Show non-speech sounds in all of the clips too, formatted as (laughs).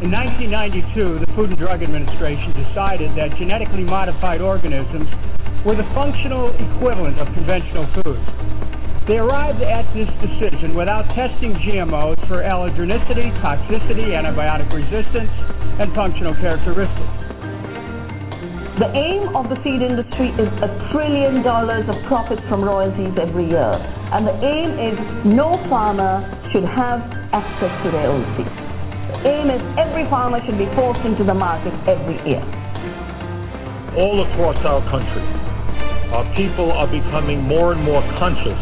In 1992, the Food and Drug Administration decided that genetically modified organisms were the functional equivalent of conventional foods. They arrived at this decision without testing GMOs for allergenicity, toxicity, antibiotic resistance, and functional characteristics. The aim of the feed industry is a trillion dollars of profits from royalties every year. And the aim is no farmer should have access to their own seed. The aim is every farmer should be forced into the market every year. All across our country, our people are becoming more and more conscious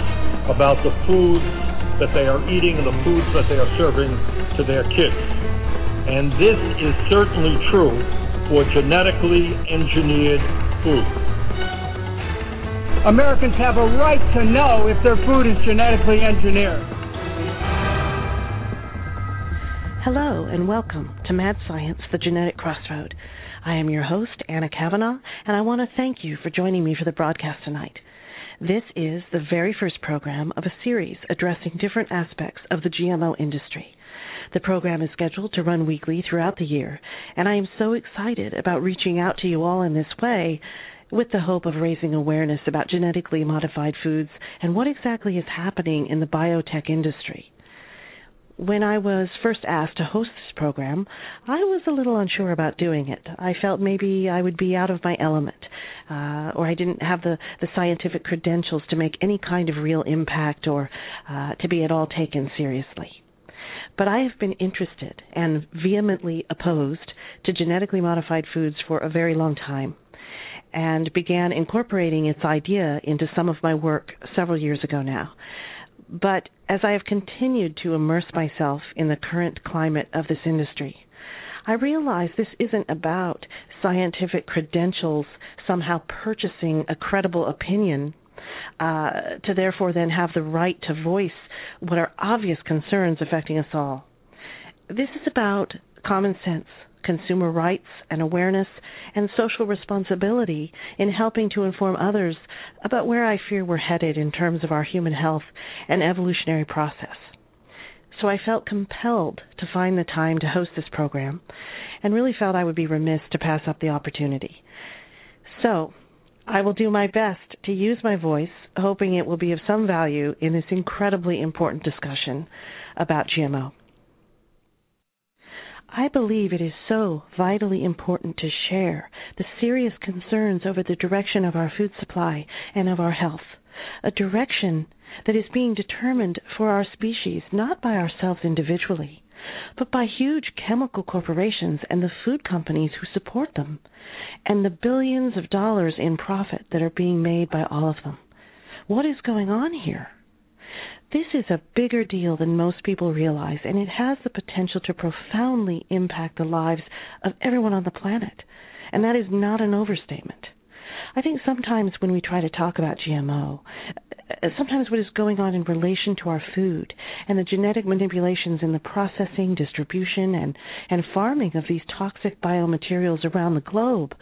about the foods that they are eating and the foods that they are serving to their kids. And this is certainly true for genetically engineered food. Americans have a right to know if their food is genetically engineered. Hello, and welcome to Mad Science, the Genetic Crossroad. I am your host, Anna Kavanaugh, and I want to thank you for joining me for the broadcast tonight. This is the very first program of a series addressing different aspects of the GMO industry. The program is scheduled to run weekly throughout the year, and I am so excited about reaching out to you all in this way with the hope of raising awareness about genetically modified foods and what exactly is happening in the biotech industry. When I was first asked to host this program, I was a little unsure about doing it. I felt maybe I would be out of my element, uh, or I didn't have the, the scientific credentials to make any kind of real impact or uh, to be at all taken seriously. But I have been interested and vehemently opposed to genetically modified foods for a very long time and began incorporating its idea into some of my work several years ago now. But as I have continued to immerse myself in the current climate of this industry, I realize this isn't about scientific credentials somehow purchasing a credible opinion uh, to therefore then have the right to voice what are obvious concerns affecting us all. This is about common sense, consumer rights and awareness, and social responsibility in helping to inform others about where I fear we're headed in terms of our human health and evolutionary process. So I felt compelled to find the time to host this program and really felt I would be remiss to pass up the opportunity. So, I will do my best to use my voice, hoping it will be of some value in this incredibly important discussion about GMO. I believe it is so vitally important to share the serious concerns over the direction of our food supply and of our health, a direction that is being determined for our species not by ourselves individually, but by huge chemical corporations and the food companies who support them, and the billions of dollars in profit that are being made by all of them. What is going on here? This is a bigger deal than most people realize, and it has the potential to profoundly impact the lives of everyone on the planet. And that is not an overstatement. I think sometimes when we try to talk about GMO, uh, sometimes what is going on in relation to our food and the genetic manipulations in the processing, distribution, and, and farming of these toxic biomaterials around the globe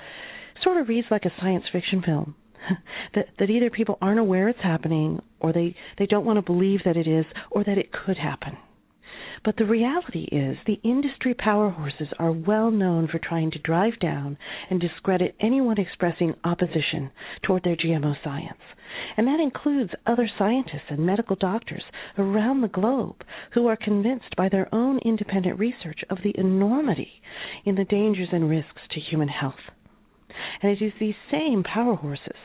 sort of reads like a science fiction film. (laughs) that that either people aren't aware it's happening or they they don't want to believe that it is or that it could happen. But the reality is the industry power horses are well known for trying to drive down and discredit anyone expressing opposition toward their GMO science. And that includes other scientists and medical doctors around the globe who are convinced by their own independent research of the enormity in the dangers and risks to human health. And it is these same power horses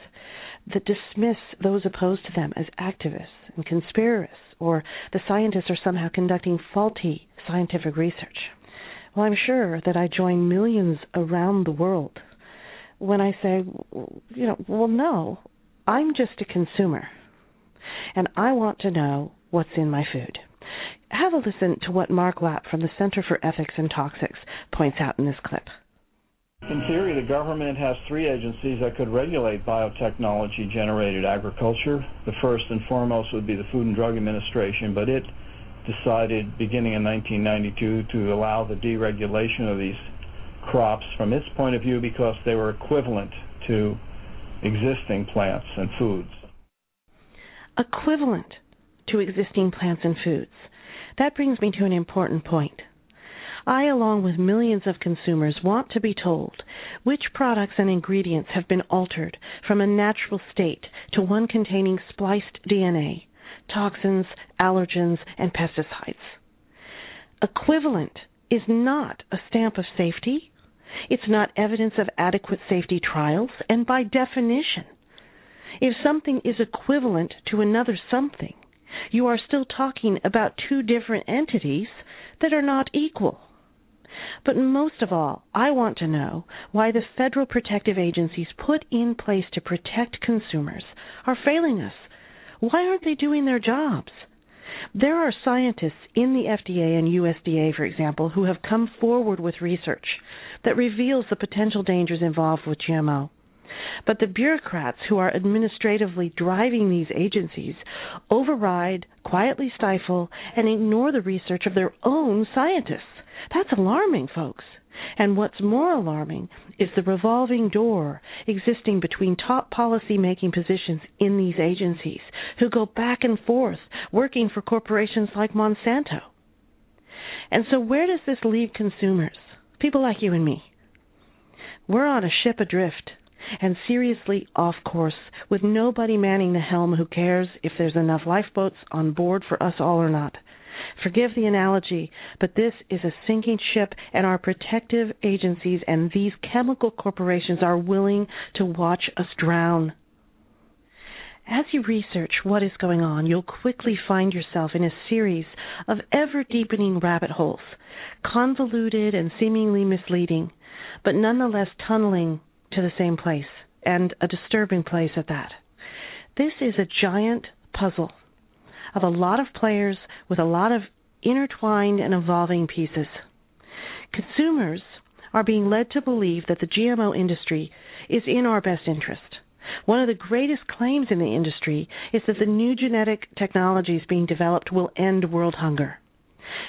that dismiss those opposed to them as activists and conspirators, or the scientists are somehow conducting faulty scientific research. Well, I'm sure that I join millions around the world when I say, you know, well, no, I'm just a consumer. and I want to know what's in my food. Have a listen to what Mark Lapp from the Center for Ethics and Toxics points out in this clip. In theory, the government has three agencies that could regulate biotechnology generated agriculture. The first and foremost would be the Food and Drug Administration, but it decided beginning in 1992 to allow the deregulation of these crops from its point of view because they were equivalent to existing plants and foods. Equivalent to existing plants and foods. That brings me to an important point. I, along with millions of consumers, want to be told which products and ingredients have been altered from a natural state to one containing spliced DNA, toxins, allergens, and pesticides. Equivalent is not a stamp of safety. It's not evidence of adequate safety trials, and by definition, if something is equivalent to another something, you are still talking about two different entities that are not equal. But most of all, I want to know why the federal protective agencies put in place to protect consumers are failing us. Why aren't they doing their jobs? There are scientists in the FDA and USDA, for example, who have come forward with research that reveals the potential dangers involved with GMO. But the bureaucrats who are administratively driving these agencies override, quietly stifle, and ignore the research of their own scientists. That's alarming, folks. And what's more alarming is the revolving door existing between top policy making positions in these agencies who go back and forth working for corporations like Monsanto. And so, where does this leave consumers? People like you and me. We're on a ship adrift and seriously off course with nobody manning the helm who cares if there's enough lifeboats on board for us all or not. Forgive the analogy, but this is a sinking ship, and our protective agencies and these chemical corporations are willing to watch us drown. As you research what is going on, you'll quickly find yourself in a series of ever deepening rabbit holes, convoluted and seemingly misleading, but nonetheless tunneling to the same place, and a disturbing place at that. This is a giant puzzle of a lot of players with a lot of intertwined and evolving pieces. Consumers are being led to believe that the GMO industry is in our best interest. One of the greatest claims in the industry is that the new genetic technologies being developed will end world hunger.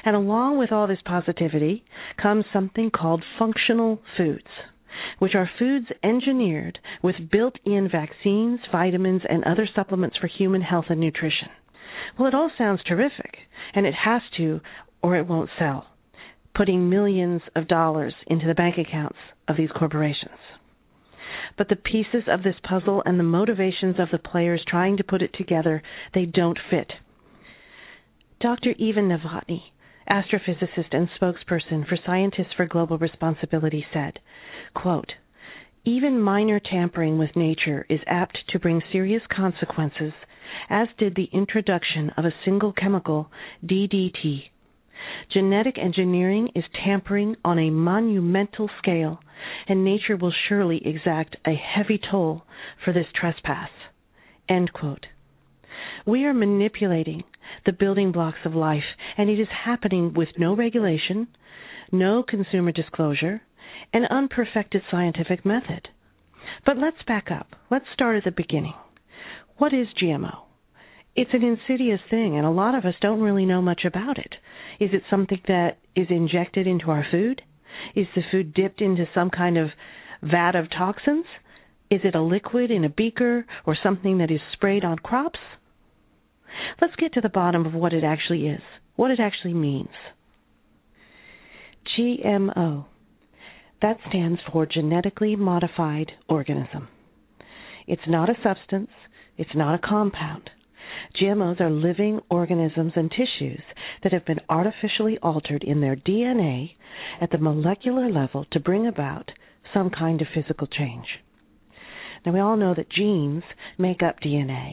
And along with all this positivity comes something called functional foods, which are foods engineered with built in vaccines, vitamins, and other supplements for human health and nutrition. Well, it all sounds terrific, and it has to, or it won't sell, putting millions of dollars into the bank accounts of these corporations. But the pieces of this puzzle and the motivations of the players trying to put it together, they don't fit. Dr. Ivan Novotny, astrophysicist and spokesperson for Scientists for Global Responsibility, said, quote, even minor tampering with nature is apt to bring serious consequences as did the introduction of a single chemical, DDT. Genetic engineering is tampering on a monumental scale, and nature will surely exact a heavy toll for this trespass. We are manipulating the building blocks of life, and it is happening with no regulation, no consumer disclosure, and unperfected scientific method. But let's back up. Let's start at the beginning. What is GMO? It's an insidious thing, and a lot of us don't really know much about it. Is it something that is injected into our food? Is the food dipped into some kind of vat of toxins? Is it a liquid in a beaker or something that is sprayed on crops? Let's get to the bottom of what it actually is, what it actually means. GMO. That stands for genetically modified organism. It's not a substance, it's not a compound. GMOs are living organisms and tissues that have been artificially altered in their DNA at the molecular level to bring about some kind of physical change. Now, we all know that genes make up DNA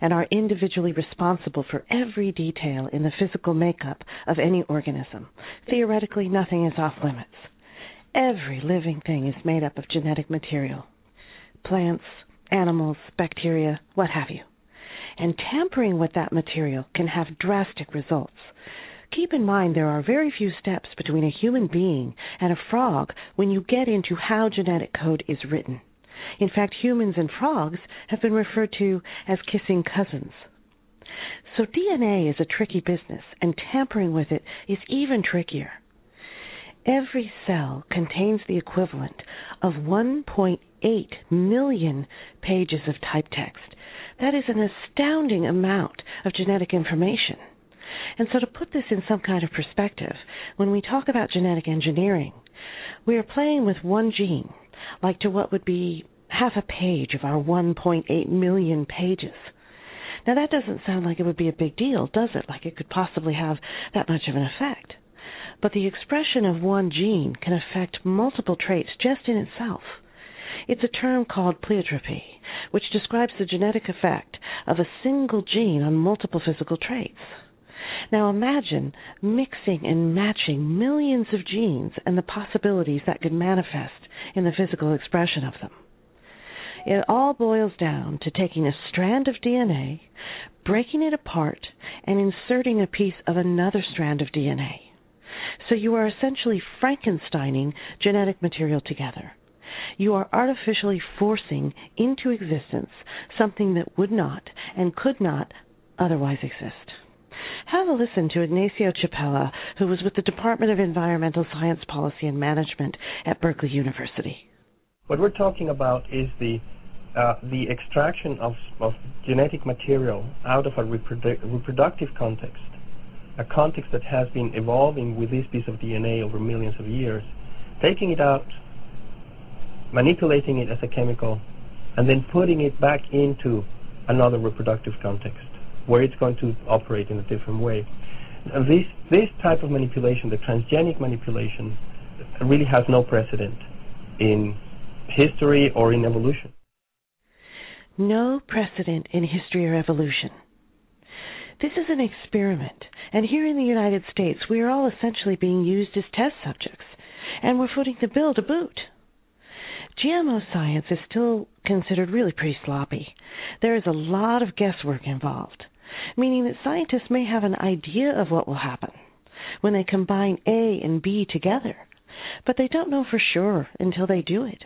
and are individually responsible for every detail in the physical makeup of any organism. Theoretically, nothing is off limits. Every living thing is made up of genetic material plants, animals, bacteria, what have you. And tampering with that material can have drastic results. Keep in mind there are very few steps between a human being and a frog when you get into how genetic code is written. In fact, humans and frogs have been referred to as kissing cousins. So DNA is a tricky business, and tampering with it is even trickier. Every cell contains the equivalent of 1.8 million pages of type text. That is an astounding amount of genetic information. And so, to put this in some kind of perspective, when we talk about genetic engineering, we are playing with one gene, like to what would be half a page of our 1.8 million pages. Now, that doesn't sound like it would be a big deal, does it? Like it could possibly have that much of an effect. But the expression of one gene can affect multiple traits just in itself. It's a term called pleiotropy, which describes the genetic effect of a single gene on multiple physical traits. Now imagine mixing and matching millions of genes and the possibilities that could manifest in the physical expression of them. It all boils down to taking a strand of DNA, breaking it apart, and inserting a piece of another strand of DNA. So you are essentially Frankensteining genetic material together. You are artificially forcing into existence something that would not and could not otherwise exist. Have a listen to Ignacio Chapela, who was with the Department of Environmental Science Policy and Management at Berkeley University. What we're talking about is the uh, the extraction of, of genetic material out of a reprodu- reproductive context, a context that has been evolving with this piece of DNA over millions of years, taking it out, manipulating it as a chemical, and then putting it back into another reproductive context where it's going to operate in a different way. And this this type of manipulation, the transgenic manipulation, really has no precedent in history or in evolution. No precedent in history or evolution. This is an experiment, and here in the United States, we are all essentially being used as test subjects, and we're footing the bill to boot. GMO science is still considered really pretty sloppy. There is a lot of guesswork involved, meaning that scientists may have an idea of what will happen when they combine A and B together, but they don't know for sure until they do it.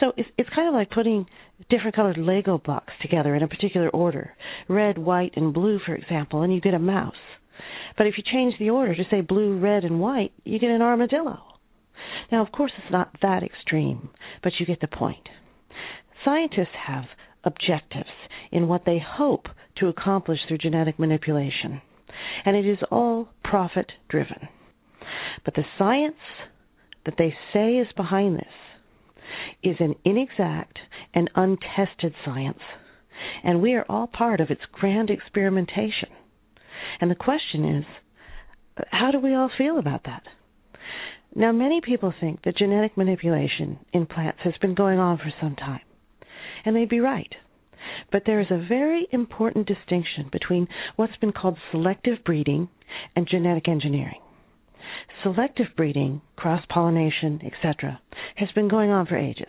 So it's, it's kind of like putting different colored Lego blocks together in a particular order red, white, and blue, for example, and you get a mouse. But if you change the order to say blue, red, and white, you get an armadillo. Now, of course, it's not that extreme, but you get the point. Scientists have objectives in what they hope to accomplish through genetic manipulation, and it is all profit driven. But the science that they say is behind this is an inexact and untested science, and we are all part of its grand experimentation. And the question is, how do we all feel about that? Now, many people think that genetic manipulation in plants has been going on for some time, and they'd be right. But there is a very important distinction between what's been called selective breeding and genetic engineering. Selective breeding, cross pollination, etc., has been going on for ages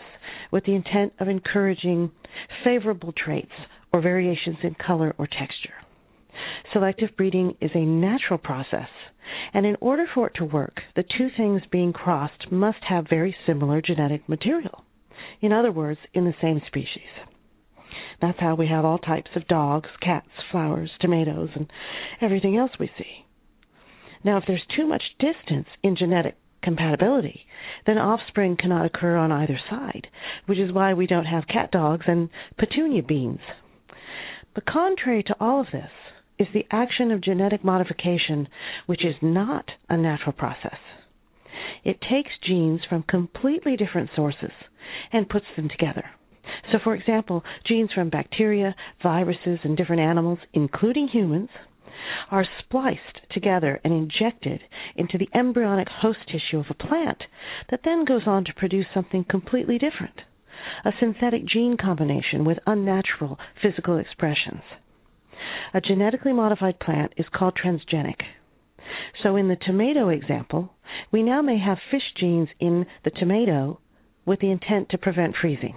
with the intent of encouraging favorable traits or variations in color or texture. Selective breeding is a natural process, and in order for it to work, the two things being crossed must have very similar genetic material. In other words, in the same species. That's how we have all types of dogs, cats, flowers, tomatoes, and everything else we see. Now, if there's too much distance in genetic compatibility, then offspring cannot occur on either side, which is why we don't have cat dogs and petunia beans. But contrary to all of this is the action of genetic modification, which is not a natural process. It takes genes from completely different sources and puts them together. So, for example, genes from bacteria, viruses, and different animals, including humans, are spliced together and injected into the embryonic host tissue of a plant that then goes on to produce something completely different a synthetic gene combination with unnatural physical expressions. A genetically modified plant is called transgenic. So, in the tomato example, we now may have fish genes in the tomato with the intent to prevent freezing.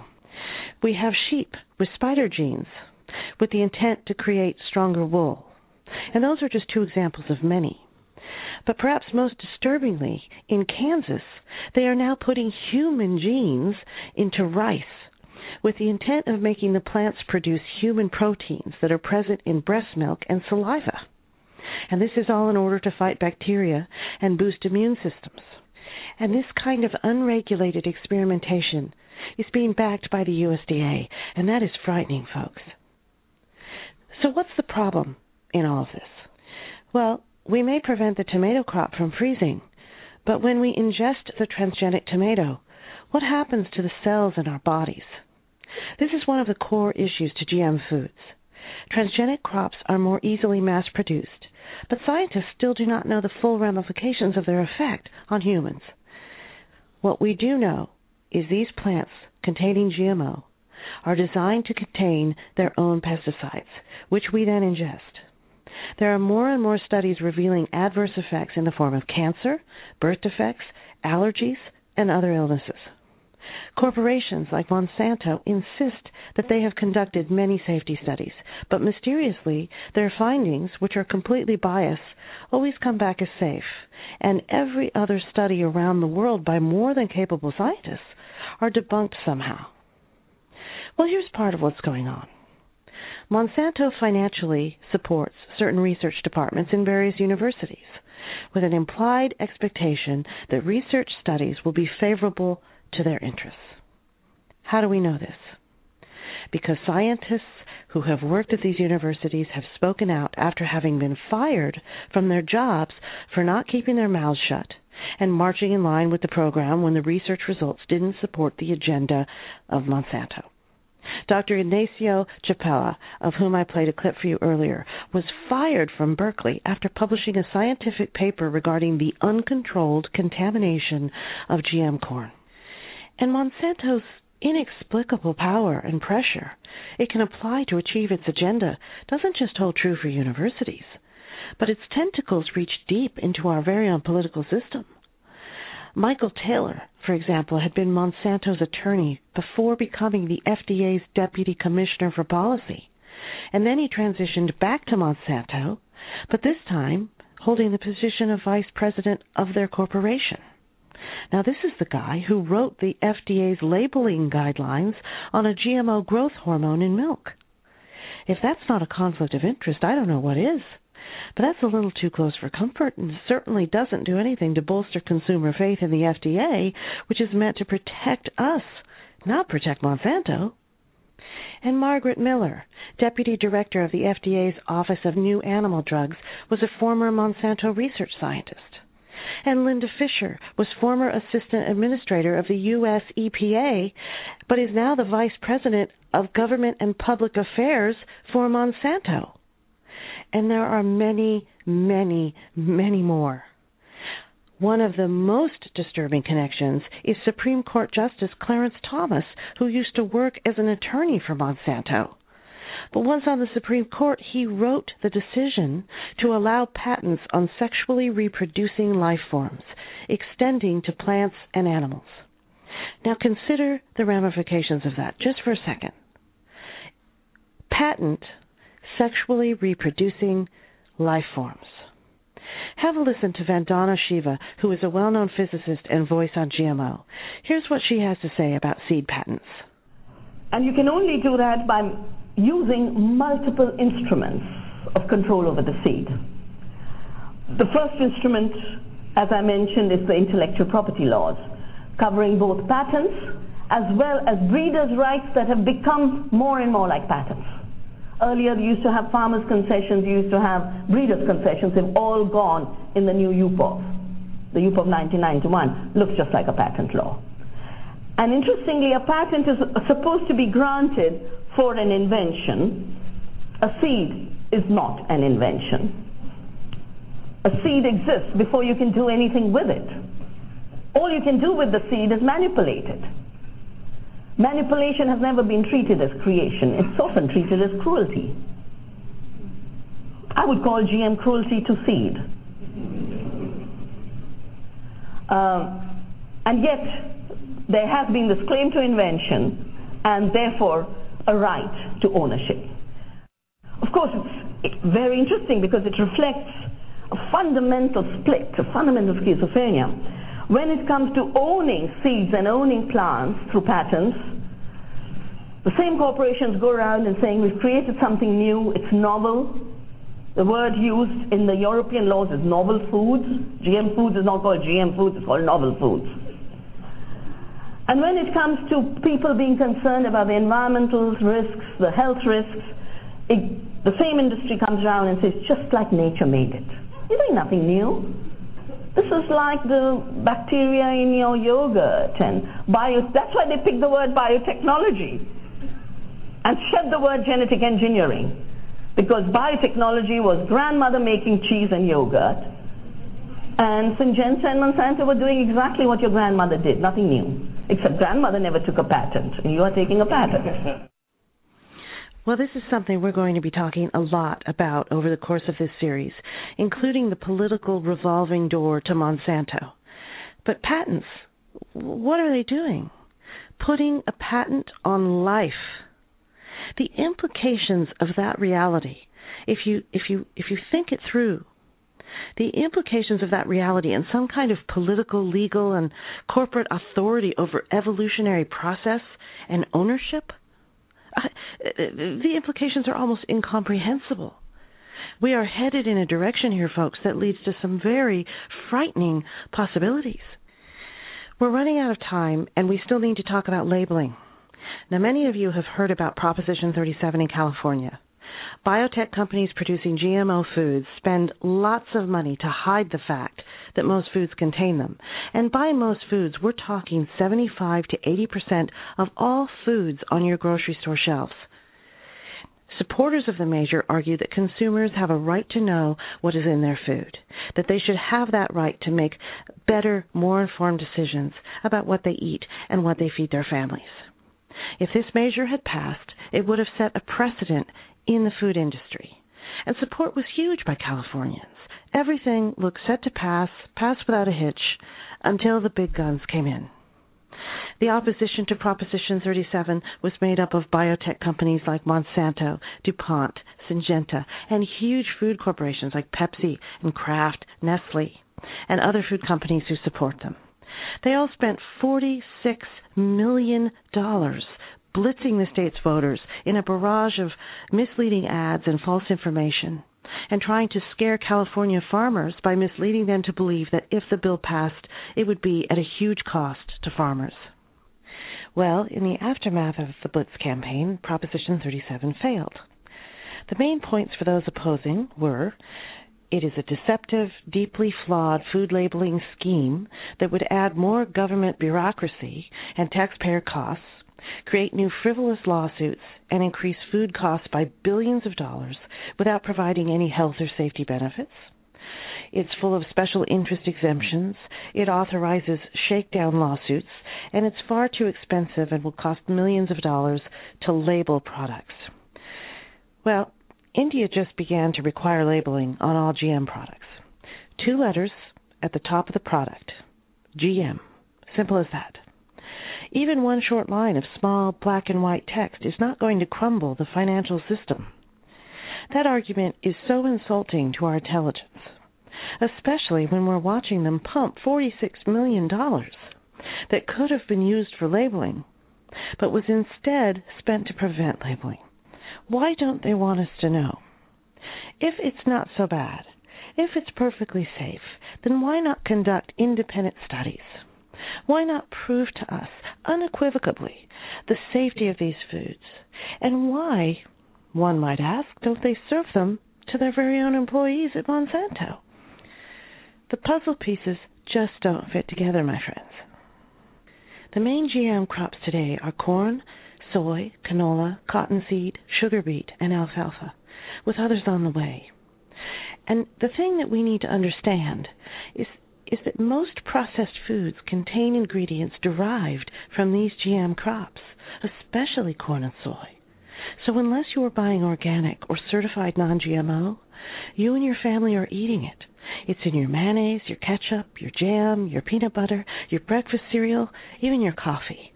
We have sheep with spider genes with the intent to create stronger wool. And those are just two examples of many. But perhaps most disturbingly, in Kansas, they are now putting human genes into rice with the intent of making the plants produce human proteins that are present in breast milk and saliva. And this is all in order to fight bacteria and boost immune systems. And this kind of unregulated experimentation is being backed by the USDA, and that is frightening, folks. So, what's the problem in all of this? Well, we may prevent the tomato crop from freezing, but when we ingest the transgenic tomato, what happens to the cells in our bodies? This is one of the core issues to GM foods. Transgenic crops are more easily mass produced, but scientists still do not know the full ramifications of their effect on humans. What we do know is these plants containing GMO are designed to contain their own pesticides, which we then ingest. There are more and more studies revealing adverse effects in the form of cancer, birth defects, allergies, and other illnesses. Corporations like Monsanto insist that they have conducted many safety studies, but mysteriously, their findings, which are completely biased, always come back as safe. And every other study around the world by more than capable scientists are debunked somehow. Well, here's part of what's going on. Monsanto financially supports certain research departments in various universities with an implied expectation that research studies will be favorable to their interests. How do we know this? Because scientists who have worked at these universities have spoken out after having been fired from their jobs for not keeping their mouths shut and marching in line with the program when the research results didn't support the agenda of Monsanto. Dr. Ignacio Chapela, of whom I played a clip for you earlier, was fired from Berkeley after publishing a scientific paper regarding the uncontrolled contamination of GM corn. And Monsanto's inexplicable power and pressure it can apply to achieve its agenda doesn't just hold true for universities, but its tentacles reach deep into our very own political system. Michael Taylor, for example, had been Monsanto's attorney before becoming the FDA's deputy commissioner for policy. And then he transitioned back to Monsanto, but this time holding the position of vice president of their corporation. Now, this is the guy who wrote the FDA's labeling guidelines on a GMO growth hormone in milk. If that's not a conflict of interest, I don't know what is. But that's a little too close for comfort and certainly doesn't do anything to bolster consumer faith in the FDA, which is meant to protect us, not protect Monsanto. And Margaret Miller, Deputy Director of the FDA's Office of New Animal Drugs, was a former Monsanto research scientist. And Linda Fisher was former Assistant Administrator of the U.S. EPA, but is now the Vice President of Government and Public Affairs for Monsanto. And there are many, many, many more. One of the most disturbing connections is Supreme Court Justice Clarence Thomas, who used to work as an attorney for Monsanto. But once on the Supreme Court, he wrote the decision to allow patents on sexually reproducing life forms, extending to plants and animals. Now consider the ramifications of that just for a second. Patent sexually reproducing life forms. Have a listen to Vandana Shiva, who is a well known physicist and voice on GMO. Here's what she has to say about seed patents. And you can only do that by using multiple instruments of control over the seed. The first instrument, as I mentioned, is the intellectual property laws, covering both patents as well as breeders' rights that have become more and more like patents. Earlier, you used to have farmers' concessions, you used to have breeders' concessions. They've all gone in the new UPOV. The UPOV 1991 looks just like a patent law. And interestingly, a patent is supposed to be granted for an invention. A seed is not an invention. A seed exists before you can do anything with it. All you can do with the seed is manipulate it. Manipulation has never been treated as creation, it's often treated as cruelty. I would call GM cruelty to seed. Uh, and yet, there has been this claim to invention and therefore a right to ownership. Of course, it's very interesting because it reflects a fundamental split, a fundamental schizophrenia. When it comes to owning seeds and owning plants through patents, the same corporations go around and saying we've created something new, it's novel. The word used in the European laws is novel foods. GM foods is not called GM foods, it's called novel foods. And when it comes to people being concerned about the environmental risks, the health risks, it, the same industry comes around and says, just like nature made it. You're doing nothing new. This is like the bacteria in your yogurt and bio. That's why they picked the word biotechnology and shed the word genetic engineering because biotechnology was grandmother making cheese and yogurt and Syngenta and Monsanto were doing exactly what your grandmother did, nothing new. Except grandmother never took a patent, you are taking a patent. (laughs) Well, this is something we're going to be talking a lot about over the course of this series, including the political revolving door to Monsanto. But patents, what are they doing? Putting a patent on life. The implications of that reality, if you if you if you think it through, the implications of that reality and some kind of political, legal, and corporate authority over evolutionary process and ownership uh, the implications are almost incomprehensible. We are headed in a direction here, folks, that leads to some very frightening possibilities. We're running out of time, and we still need to talk about labeling. Now, many of you have heard about Proposition 37 in California. Biotech companies producing GMO foods spend lots of money to hide the fact that most foods contain them. And by most foods, we're talking 75 to 80% of all foods on your grocery store shelves. Supporters of the measure argue that consumers have a right to know what is in their food, that they should have that right to make better, more informed decisions about what they eat and what they feed their families. If this measure had passed, it would have set a precedent in the food industry. And support was huge by Californians. Everything looked set to pass, pass without a hitch, until the big guns came in. The opposition to Proposition 37 was made up of biotech companies like Monsanto, DuPont, Syngenta, and huge food corporations like Pepsi and Kraft, Nestle, and other food companies who support them. They all spent $46 million blitzing the state's voters in a barrage of misleading ads and false information, and trying to scare California farmers by misleading them to believe that if the bill passed, it would be at a huge cost to farmers. Well, in the aftermath of the Blitz campaign, Proposition 37 failed. The main points for those opposing were it is a deceptive, deeply flawed food labeling scheme that would add more government bureaucracy and taxpayer costs create new frivolous lawsuits, and increase food costs by billions of dollars without providing any health or safety benefits. It's full of special interest exemptions. It authorizes shakedown lawsuits, and it's far too expensive and will cost millions of dollars to label products. Well, India just began to require labeling on all GM products. Two letters at the top of the product GM. Simple as that. Even one short line of small black and white text is not going to crumble the financial system. That argument is so insulting to our intelligence, especially when we're watching them pump $46 million that could have been used for labeling, but was instead spent to prevent labeling. Why don't they want us to know? If it's not so bad, if it's perfectly safe, then why not conduct independent studies? Why not prove to us unequivocally the safety of these foods? And why, one might ask, don't they serve them to their very own employees at Monsanto? The puzzle pieces just don't fit together, my friends. The main GM crops today are corn, soy, canola, cottonseed, sugar beet, and alfalfa, with others on the way. And the thing that we need to understand is is that most processed foods contain ingredients derived from these GM crops, especially corn and soy. So unless you are buying organic or certified non GMO, you and your family are eating it. It's in your mayonnaise, your ketchup, your jam, your peanut butter, your breakfast cereal, even your coffee.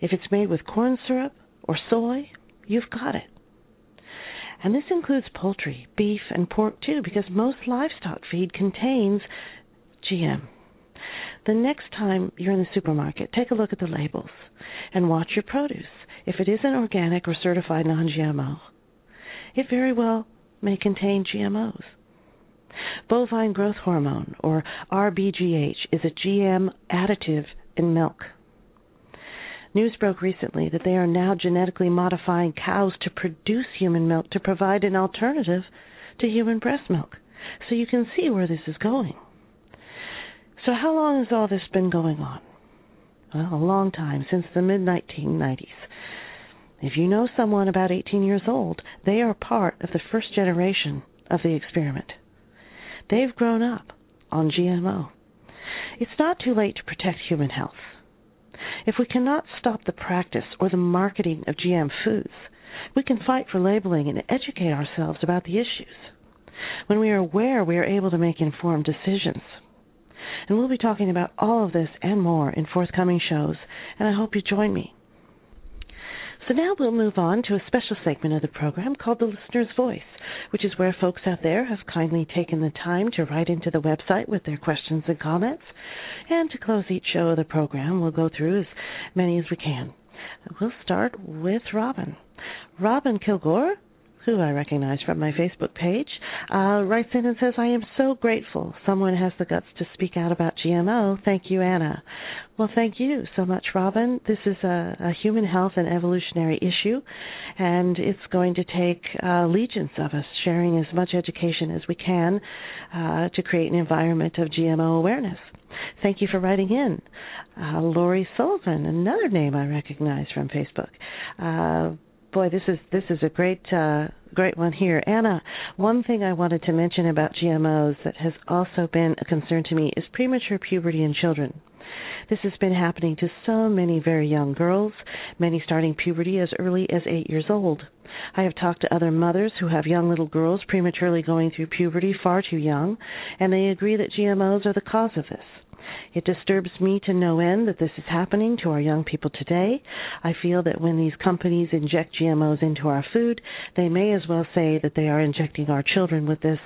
If it's made with corn syrup or soy, you've got it. And this includes poultry, beef, and pork too, because most livestock feed contains GM. The next time you're in the supermarket, take a look at the labels and watch your produce. If it isn't organic or certified non GMO, it very well may contain GMOs. Bovine growth hormone, or RBGH, is a GM additive in milk. News broke recently that they are now genetically modifying cows to produce human milk to provide an alternative to human breast milk. So you can see where this is going. So, how long has all this been going on? Well, a long time, since the mid 1990s. If you know someone about 18 years old, they are part of the first generation of the experiment. They've grown up on GMO. It's not too late to protect human health. If we cannot stop the practice or the marketing of GM foods, we can fight for labeling and educate ourselves about the issues. When we are aware, we are able to make informed decisions. And we'll be talking about all of this and more in forthcoming shows, and I hope you join me. So now we'll move on to a special segment of the program called The Listener's Voice, which is where folks out there have kindly taken the time to write into the website with their questions and comments. And to close each show of the program, we'll go through as many as we can. We'll start with Robin. Robin Kilgore who I recognize from my Facebook page, uh, writes in and says, I am so grateful someone has the guts to speak out about GMO. Thank you, Anna. Well, thank you so much, Robin. This is a, a human health and evolutionary issue, and it's going to take uh, legions of us sharing as much education as we can uh, to create an environment of GMO awareness. Thank you for writing in. Uh, Lori Sullivan, another name I recognize from Facebook. Uh, boy, this is this is a great uh, great one here, Anna. One thing I wanted to mention about GMOs that has also been a concern to me is premature puberty in children. This has been happening to so many very young girls, many starting puberty as early as eight years old. I have talked to other mothers who have young little girls prematurely going through puberty far too young, and they agree that GMOs are the cause of this. It disturbs me to no end that this is happening to our young people today. I feel that when these companies inject GMOs into our food, they may as well say that they are injecting our children with this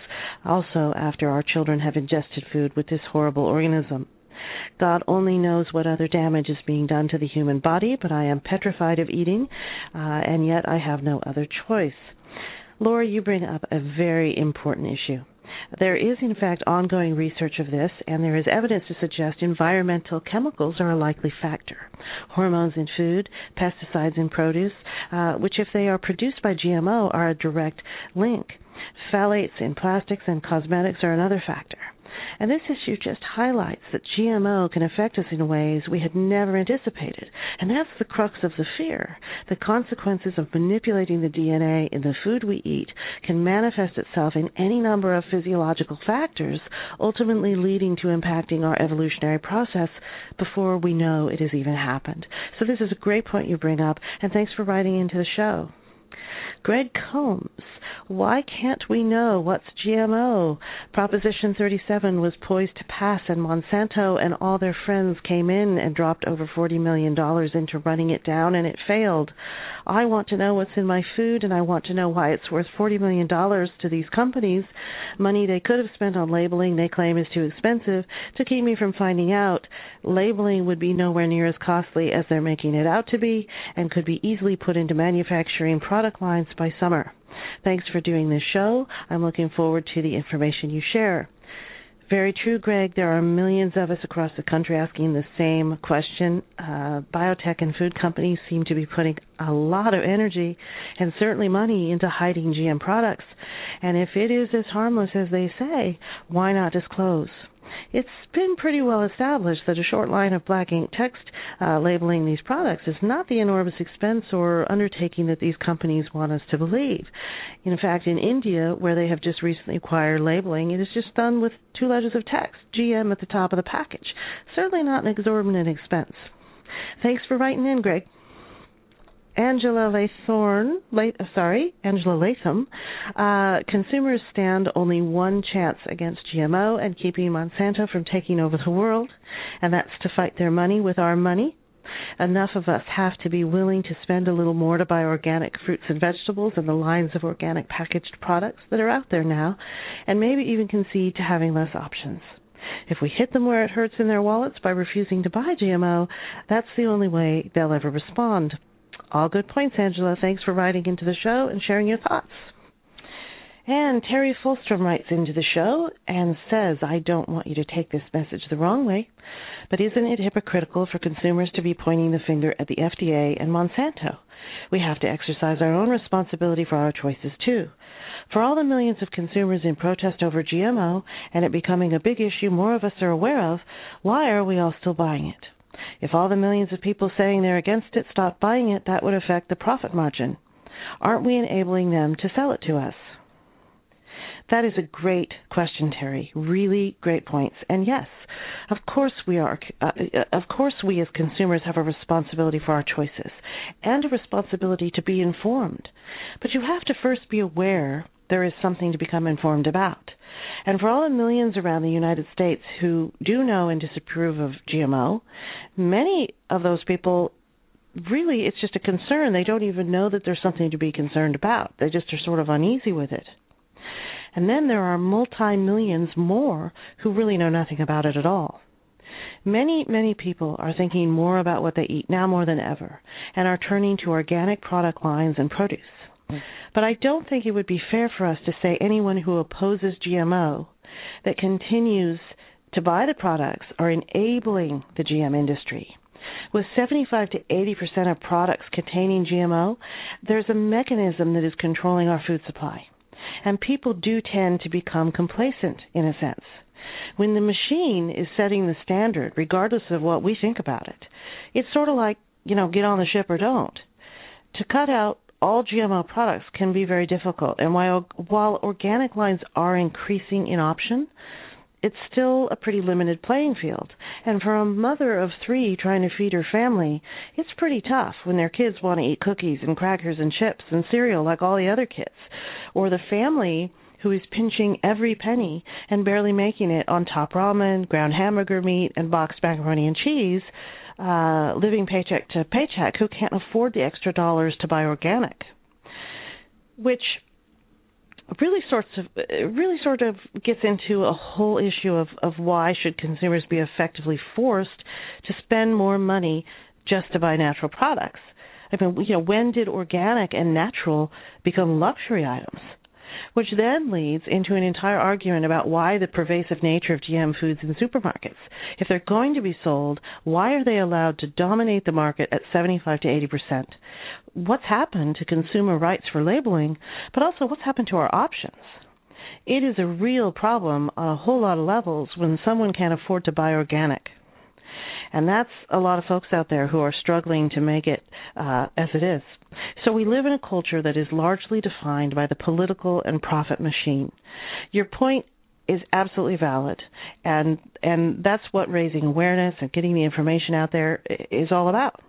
also after our children have ingested food with this horrible organism. God only knows what other damage is being done to the human body, but I am petrified of eating, uh, and yet I have no other choice. Laura, you bring up a very important issue. There is, in fact, ongoing research of this, and there is evidence to suggest environmental chemicals are a likely factor. Hormones in food, pesticides in produce, uh, which, if they are produced by GMO, are a direct link. Phthalates in plastics and cosmetics are another factor. And this issue just highlights that GMO can affect us in ways we had never anticipated. And that's the crux of the fear. The consequences of manipulating the DNA in the food we eat can manifest itself in any number of physiological factors, ultimately leading to impacting our evolutionary process before we know it has even happened. So this is a great point you bring up, and thanks for writing into the show. Greg Combs why can't we know what's GMO? Proposition 37 was poised to pass, and Monsanto and all their friends came in and dropped over $40 million into running it down, and it failed. I want to know what's in my food, and I want to know why it's worth $40 million to these companies. Money they could have spent on labeling they claim is too expensive to keep me from finding out. Labeling would be nowhere near as costly as they're making it out to be, and could be easily put into manufacturing product lines by summer. Thanks for doing this show. I'm looking forward to the information you share. Very true, Greg. There are millions of us across the country asking the same question. Uh, biotech and food companies seem to be putting a lot of energy and certainly money into hiding GM products. And if it is as harmless as they say, why not disclose? It's been pretty well established that a short line of black ink text uh, labeling these products is not the enormous expense or undertaking that these companies want us to believe. In fact, in India, where they have just recently acquired labeling, it is just done with two letters of text, GM at the top of the package. Certainly not an exorbitant expense. Thanks for writing in, Greg. Angela Laythorn, Lay, uh, sorry, Angela Latham, uh, consumers stand only one chance against GMO and keeping Monsanto from taking over the world, and that's to fight their money with our money. Enough of us have to be willing to spend a little more to buy organic fruits and vegetables and the lines of organic packaged products that are out there now, and maybe even concede to having less options. If we hit them where it hurts in their wallets by refusing to buy GMO, that's the only way they'll ever respond. All good points, Angela. Thanks for writing into the show and sharing your thoughts. And Terry Fulstrom writes into the show and says, I don't want you to take this message the wrong way, but isn't it hypocritical for consumers to be pointing the finger at the FDA and Monsanto? We have to exercise our own responsibility for our choices too. For all the millions of consumers in protest over GMO and it becoming a big issue more of us are aware of, why are we all still buying it? If all the millions of people saying they're against it stopped buying it, that would affect the profit margin. Aren't we enabling them to sell it to us? That is a great question, Terry. Really great points. And yes, of course we are. Uh, of course, we as consumers have a responsibility for our choices and a responsibility to be informed. But you have to first be aware there is something to become informed about. And for all the millions around the United States who do know and disapprove of GMO, many of those people really it's just a concern. They don't even know that there's something to be concerned about. They just are sort of uneasy with it. And then there are multi millions more who really know nothing about it at all. Many, many people are thinking more about what they eat now more than ever and are turning to organic product lines and produce. But I don't think it would be fair for us to say anyone who opposes GMO that continues to buy the products are enabling the GM industry. With 75 to 80% of products containing GMO, there's a mechanism that is controlling our food supply. And people do tend to become complacent in a sense. When the machine is setting the standard, regardless of what we think about it, it's sort of like, you know, get on the ship or don't. To cut out all GMO products can be very difficult. And while, while organic lines are increasing in option, it's still a pretty limited playing field. And for a mother of three trying to feed her family, it's pretty tough when their kids want to eat cookies and crackers and chips and cereal like all the other kids. Or the family who is pinching every penny and barely making it on top ramen, ground hamburger meat, and boxed macaroni and cheese, uh, living paycheck to paycheck, who can't afford the extra dollars to buy organic. Which really sorts of really sort of gets into a whole issue of of why should consumers be effectively forced to spend more money just to buy natural products. I mean, you know, when did organic and natural become luxury items? Which then leads into an entire argument about why the pervasive nature of GM foods in supermarkets. If they're going to be sold, why are they allowed to dominate the market at 75 to 80 percent? What's happened to consumer rights for labeling, but also what's happened to our options? It is a real problem on a whole lot of levels when someone can't afford to buy organic. And that's a lot of folks out there who are struggling to make it uh, as it is. So we live in a culture that is largely defined by the political and profit machine. Your point is absolutely valid. And and that's what raising awareness and getting the information out there is all about.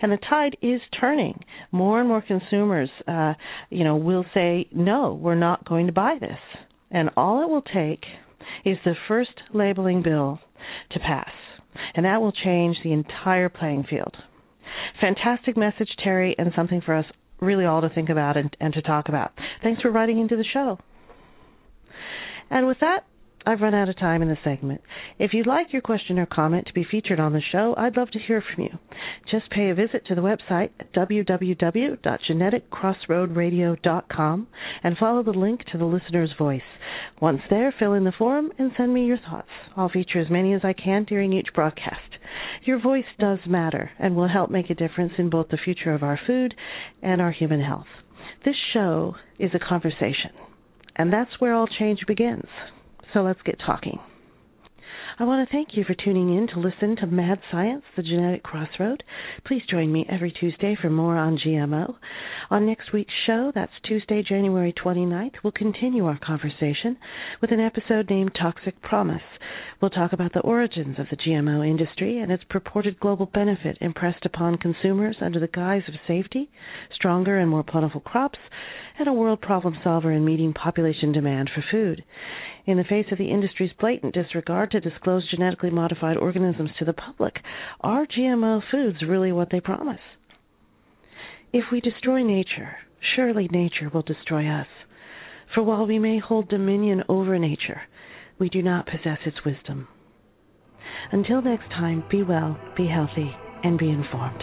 And the tide is turning. More and more consumers uh you know will say no we're not going to buy this. And all it will take is the first labeling bill to pass and that will change the entire playing field. Fantastic message, Terry, and something for us really all to think about and, and to talk about. Thanks for writing into the show. And with that, I've run out of time in the segment. If you'd like your question or comment to be featured on the show, I'd love to hear from you. Just pay a visit to the website www.geneticcrossroadradio.com and follow the link to the listener's voice. Once there, fill in the form and send me your thoughts. I'll feature as many as I can during each broadcast. Your voice does matter and will help make a difference in both the future of our food and our human health. This show is a conversation, and that's where all change begins. So let's get talking. I want to thank you for tuning in to listen to Mad Science, the Genetic Crossroad. Please join me every Tuesday for more on GMO. On next week's show, that's Tuesday, January 29th, we'll continue our conversation with an episode named Toxic Promise. We'll talk about the origins of the GMO industry and its purported global benefit impressed upon consumers under the guise of safety, stronger and more plentiful crops, and a world problem solver in meeting population demand for food. In the face of the industry's blatant disregard to disclose genetically modified organisms to the public, are GMO foods really what they promise? If we destroy nature, surely nature will destroy us. For while we may hold dominion over nature, we do not possess its wisdom. Until next time, be well, be healthy, and be informed.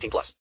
18 plus.